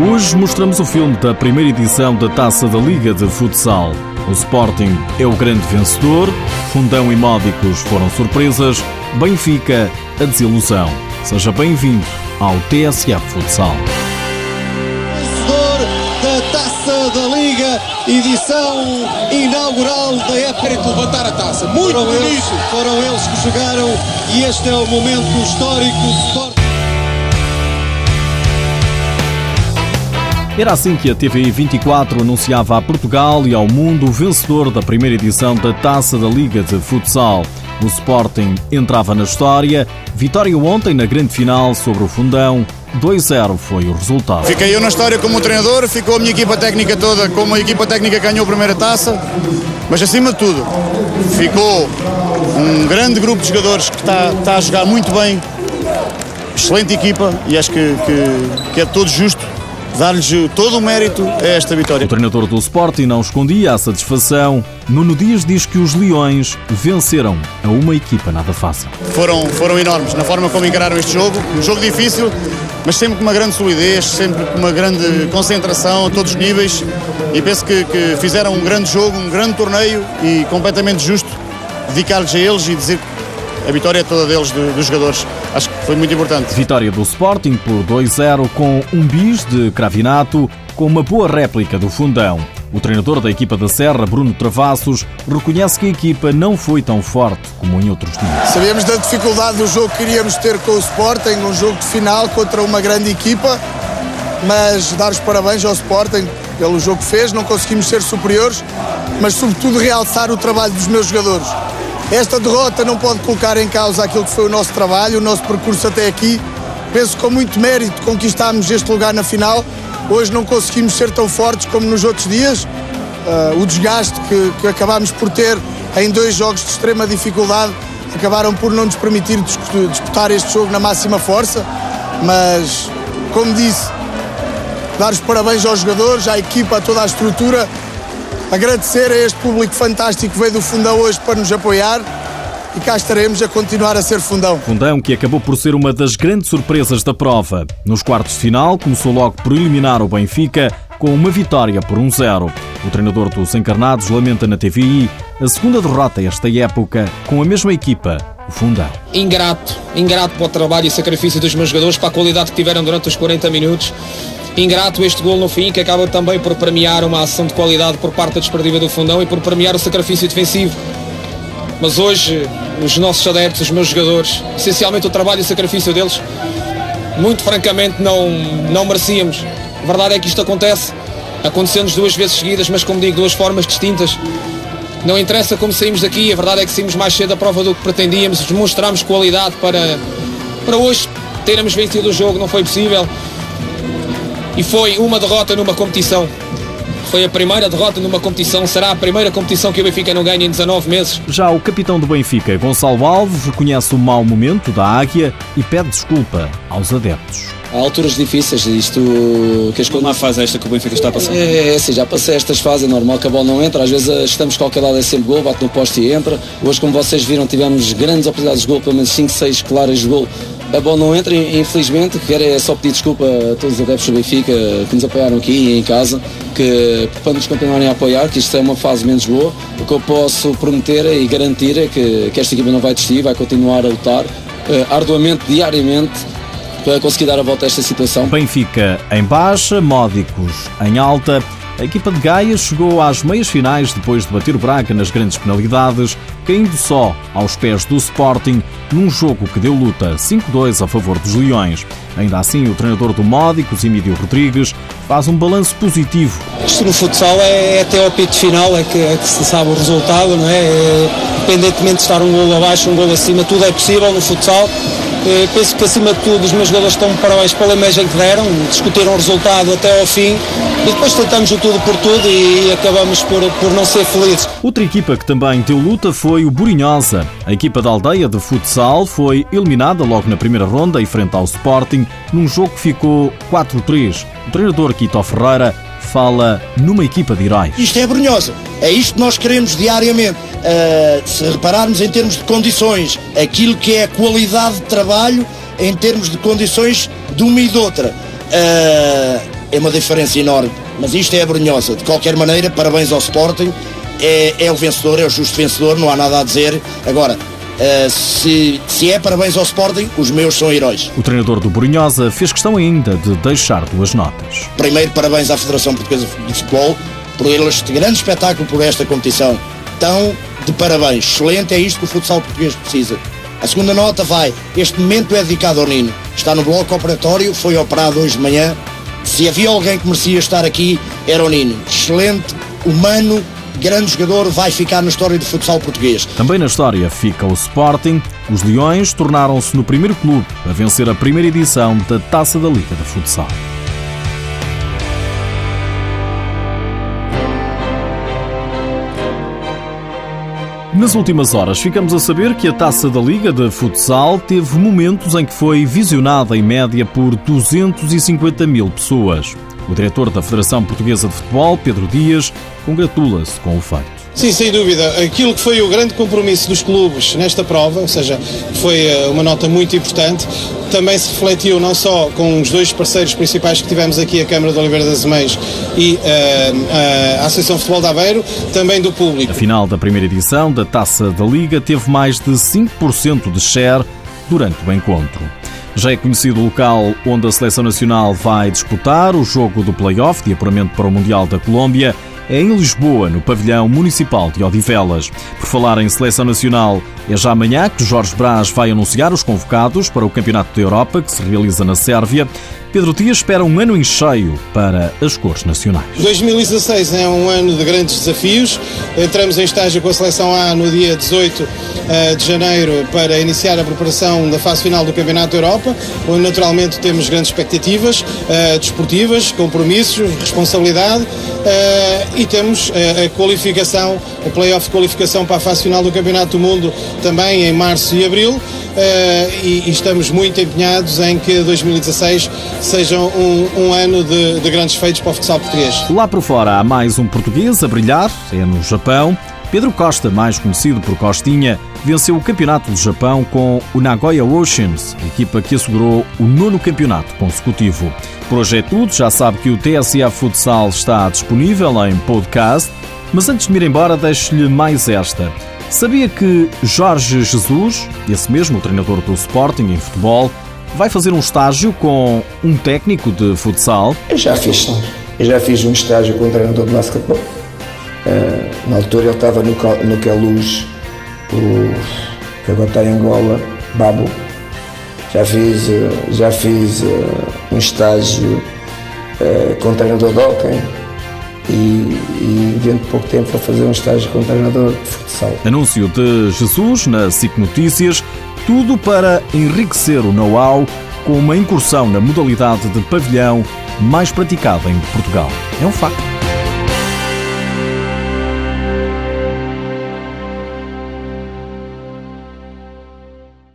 Hoje mostramos o filme da primeira edição da Taça da Liga de Futsal. O Sporting é o grande vencedor, Fundão e Módicos foram surpresas, Benfica a desilusão. Seja bem-vindo ao TSF Futsal. Vencedor da Taça da Liga, edição inaugural da época. Querem levantar a taça. Muito Foram bonito. eles, foram eles que jogaram e este é o momento histórico do Sporting. Era assim que a TVI 24 anunciava a Portugal e ao mundo o vencedor da primeira edição da Taça da Liga de Futsal. O Sporting entrava na história. Vitória ontem na grande final sobre o Fundão. 2-0 foi o resultado. Fiquei eu na história como treinador, ficou a minha equipa técnica toda como a equipa técnica ganhou a primeira taça, mas acima de tudo, ficou um grande grupo de jogadores que está, está a jogar muito bem, excelente equipa e acho que, que, que é todo justo dar-lhes todo o mérito a esta vitória. O treinador do Sporting não escondia a satisfação. Nuno Dias diz que os Leões venceram a uma equipa nada fácil. Foram, foram enormes na forma como encararam este jogo, um jogo difícil, mas sempre com uma grande solidez, sempre com uma grande concentração a todos os níveis e penso que, que fizeram um grande jogo, um grande torneio e completamente justo dedicar-lhes a eles e dizer que a vitória é toda deles, de- dos jogadores. Acho que foi muito importante. Vitória do Sporting por 2-0 com um bis de Cravinato, com uma boa réplica do Fundão. O treinador da equipa da Serra, Bruno Travassos, reconhece que a equipa não foi tão forte como em outros dias. Sabíamos da dificuldade do jogo que iríamos ter com o Sporting, um jogo de final contra uma grande equipa, mas dar os parabéns ao Sporting pelo jogo que fez, não conseguimos ser superiores, mas sobretudo realçar o trabalho dos meus jogadores. Esta derrota não pode colocar em causa aquilo que foi o nosso trabalho, o nosso percurso até aqui. Penso que com muito mérito conquistámos este lugar na final. Hoje não conseguimos ser tão fortes como nos outros dias. Uh, o desgaste que, que acabámos por ter em dois jogos de extrema dificuldade acabaram por não nos permitir disputar este jogo na máxima força, mas, como disse, dar os parabéns aos jogadores, à equipa, a toda a estrutura, agradecer a este público fantástico que veio do Fundão hoje para nos apoiar e cá estaremos a continuar a ser Fundão. Fundão que acabou por ser uma das grandes surpresas da prova. Nos quartos de final, começou logo por eliminar o Benfica com uma vitória por 1-0. O treinador dos encarnados lamenta na TVI a segunda derrota esta época com a mesma equipa, o Fundão. Ingrato. Ingrato para o trabalho e sacrifício dos meus jogadores, para a qualidade que tiveram durante os 40 minutos. Ingrato este gol no fim, que acaba também por premiar uma ação de qualidade por parte da desportiva do Fundão e por premiar o sacrifício defensivo. Mas hoje, os nossos adeptos, os meus jogadores, essencialmente o trabalho e o sacrifício deles, muito francamente não, não merecíamos. A verdade é que isto acontece, aconteceu-nos duas vezes seguidas, mas como digo, duas formas distintas. Não interessa como saímos daqui, a verdade é que saímos mais cedo da prova do que pretendíamos, demonstramos qualidade para, para hoje termos vencido o jogo, não foi possível. E foi uma derrota numa competição. Foi a primeira derrota numa competição, será a primeira competição que o Benfica não ganha em 19 meses. Já o capitão do Benfica, Gonçalo Alves, reconhece o mau momento da Águia e pede desculpa aos adeptos. Há alturas difíceis, isto que as coisas. Uma fase esta que o Benfica está a passar. É, é assim, já passei estas fases, é normal que a bola não entra, às vezes estamos qualquer lado é sempre gol, bate no poste e entra. Hoje, como vocês viram, tivemos grandes oportunidades de gol, pelo menos 5, 6 claras de gol. A bola não entra, infelizmente, quero é só pedir desculpa a todos os adeptos do Benfica que nos apoiaram aqui e em casa, que para nos continuarem a apoiar, que isto é uma fase menos boa. O que eu posso prometer e garantir é que, que esta equipa não vai desistir, vai continuar a lutar eh, arduamente, diariamente, para conseguir dar a volta a esta situação. Benfica em baixa, Módicos em alta. A equipa de Gaia chegou às meias finais depois de bater o Braga nas grandes penalidades, caindo só aos pés do Sporting num jogo que deu luta 5-2 a favor dos Leões. Ainda assim, o treinador do Módicos, Emílio Rodrigues, faz um balanço positivo. Isto no futsal é, é até ao apito final, é que, é que se sabe o resultado, não é? É, Independentemente de estar um gol abaixo, um gol acima, tudo é possível no futsal. Eh, penso que acima de tudo os meus jogadores estão parabéns pela imagem que deram, discutiram o resultado até ao fim e depois tentamos o tudo por tudo e acabamos por, por não ser felizes. Outra equipa que também deu luta foi o Burinhosa. A equipa da aldeia de futsal foi eliminada logo na primeira ronda e frente ao Sporting, num jogo que ficou 4-3. O treinador Quito Ferreira fala numa equipa de heróis. Isto é Brunhosa. É isto que nós queremos diariamente. Uh, se repararmos em termos de condições, aquilo que é a qualidade de trabalho em termos de condições de uma e de outra. Uh, é uma diferença enorme. Mas isto é a. De qualquer maneira, parabéns ao Sporting. É, é o vencedor, é o justo vencedor, não há nada a dizer. Agora, Uh, se, se é parabéns ao Sporting, os meus são heróis. O treinador do Brunhosa fez questão ainda de deixar duas notas. Primeiro, parabéns à Federação Portuguesa de Futebol por este grande espetáculo, por esta competição. Tão de parabéns. Excelente, é isto que o futsal português precisa. A segunda nota vai, este momento é dedicado ao Nino. Está no bloco operatório, foi operado hoje de manhã. Se havia alguém que merecia estar aqui, era o Nino. Excelente, humano, grande jogador, vai ficar na história do futsal português. Também na história fica o Sporting. Os Leões tornaram-se no primeiro clube a vencer a primeira edição da Taça da Liga de Futsal. Nas últimas horas, ficamos a saber que a taça da Liga de Futsal teve momentos em que foi visionada em média por 250 mil pessoas. O diretor da Federação Portuguesa de Futebol, Pedro Dias, congratula-se com o feito. Sim, sem dúvida. Aquilo que foi o grande compromisso dos clubes nesta prova, ou seja, foi eh, uma nota muito importante, também se refletiu não só com os dois parceiros principais que tivemos aqui, a Câmara de Oliveira das Mães e uh, a Associação de Futebol de Aveiro, também do público. A final da primeira edição da Taça da Liga teve mais de 5% de share durante o encontro. Já é conhecido o local onde a Seleção Nacional vai disputar o jogo do play-off de apuramento para o Mundial da Colômbia. É em Lisboa, no pavilhão municipal de Odivelas. Por falar em seleção nacional, é já amanhã que Jorge Brás vai anunciar os convocados para o Campeonato da Europa, que se realiza na Sérvia. Pedro Dias espera um ano em cheio para as cores nacionais. 2016 é um ano de grandes desafios. Entramos em estágio com a seleção A no dia 18 eh, de janeiro para iniciar a preparação da fase final do Campeonato Europa, onde naturalmente temos grandes expectativas uh, desportivas, compromissos, responsabilidade uh, e temos a qualificação, o playoff de qualificação para a fase final do Campeonato do Mundo também em março e abril. E, estamos muito empenhados em que 2016 seja um, um ano de, de, grandes feitos para o futsal português. Lá por fora há mais um português a brilhar, é no Japão. Pedro Costa, mais conhecido por Costinha, venceu o campeonato do Japão com o Nagoya Oceans, equipa que assegurou o nono campeonato consecutivo. Por hoje é tudo, já sabe que o TSA Futsal está disponível em podcast, mas antes de me ir embora, deixo-lhe mais esta. Sabia que Jorge Jesus, esse mesmo treinador do Sporting em futebol, vai fazer um estágio com um técnico de futsal? Eu já fiz, eu já fiz um estágio com um treinador de basquetebol. Uh, na altura ele estava no, no Queluz, o que agora está em Angola, Babo. Já fiz, uh, já fiz uh, um estágio com o treinador de hockey e, e dentro de pouco tempo para fazer um estágio com o treinador de futsal. Anúncio de Jesus na SIC Notícias, tudo para enriquecer o know-how com uma incursão na modalidade de pavilhão mais praticada em Portugal. É um facto.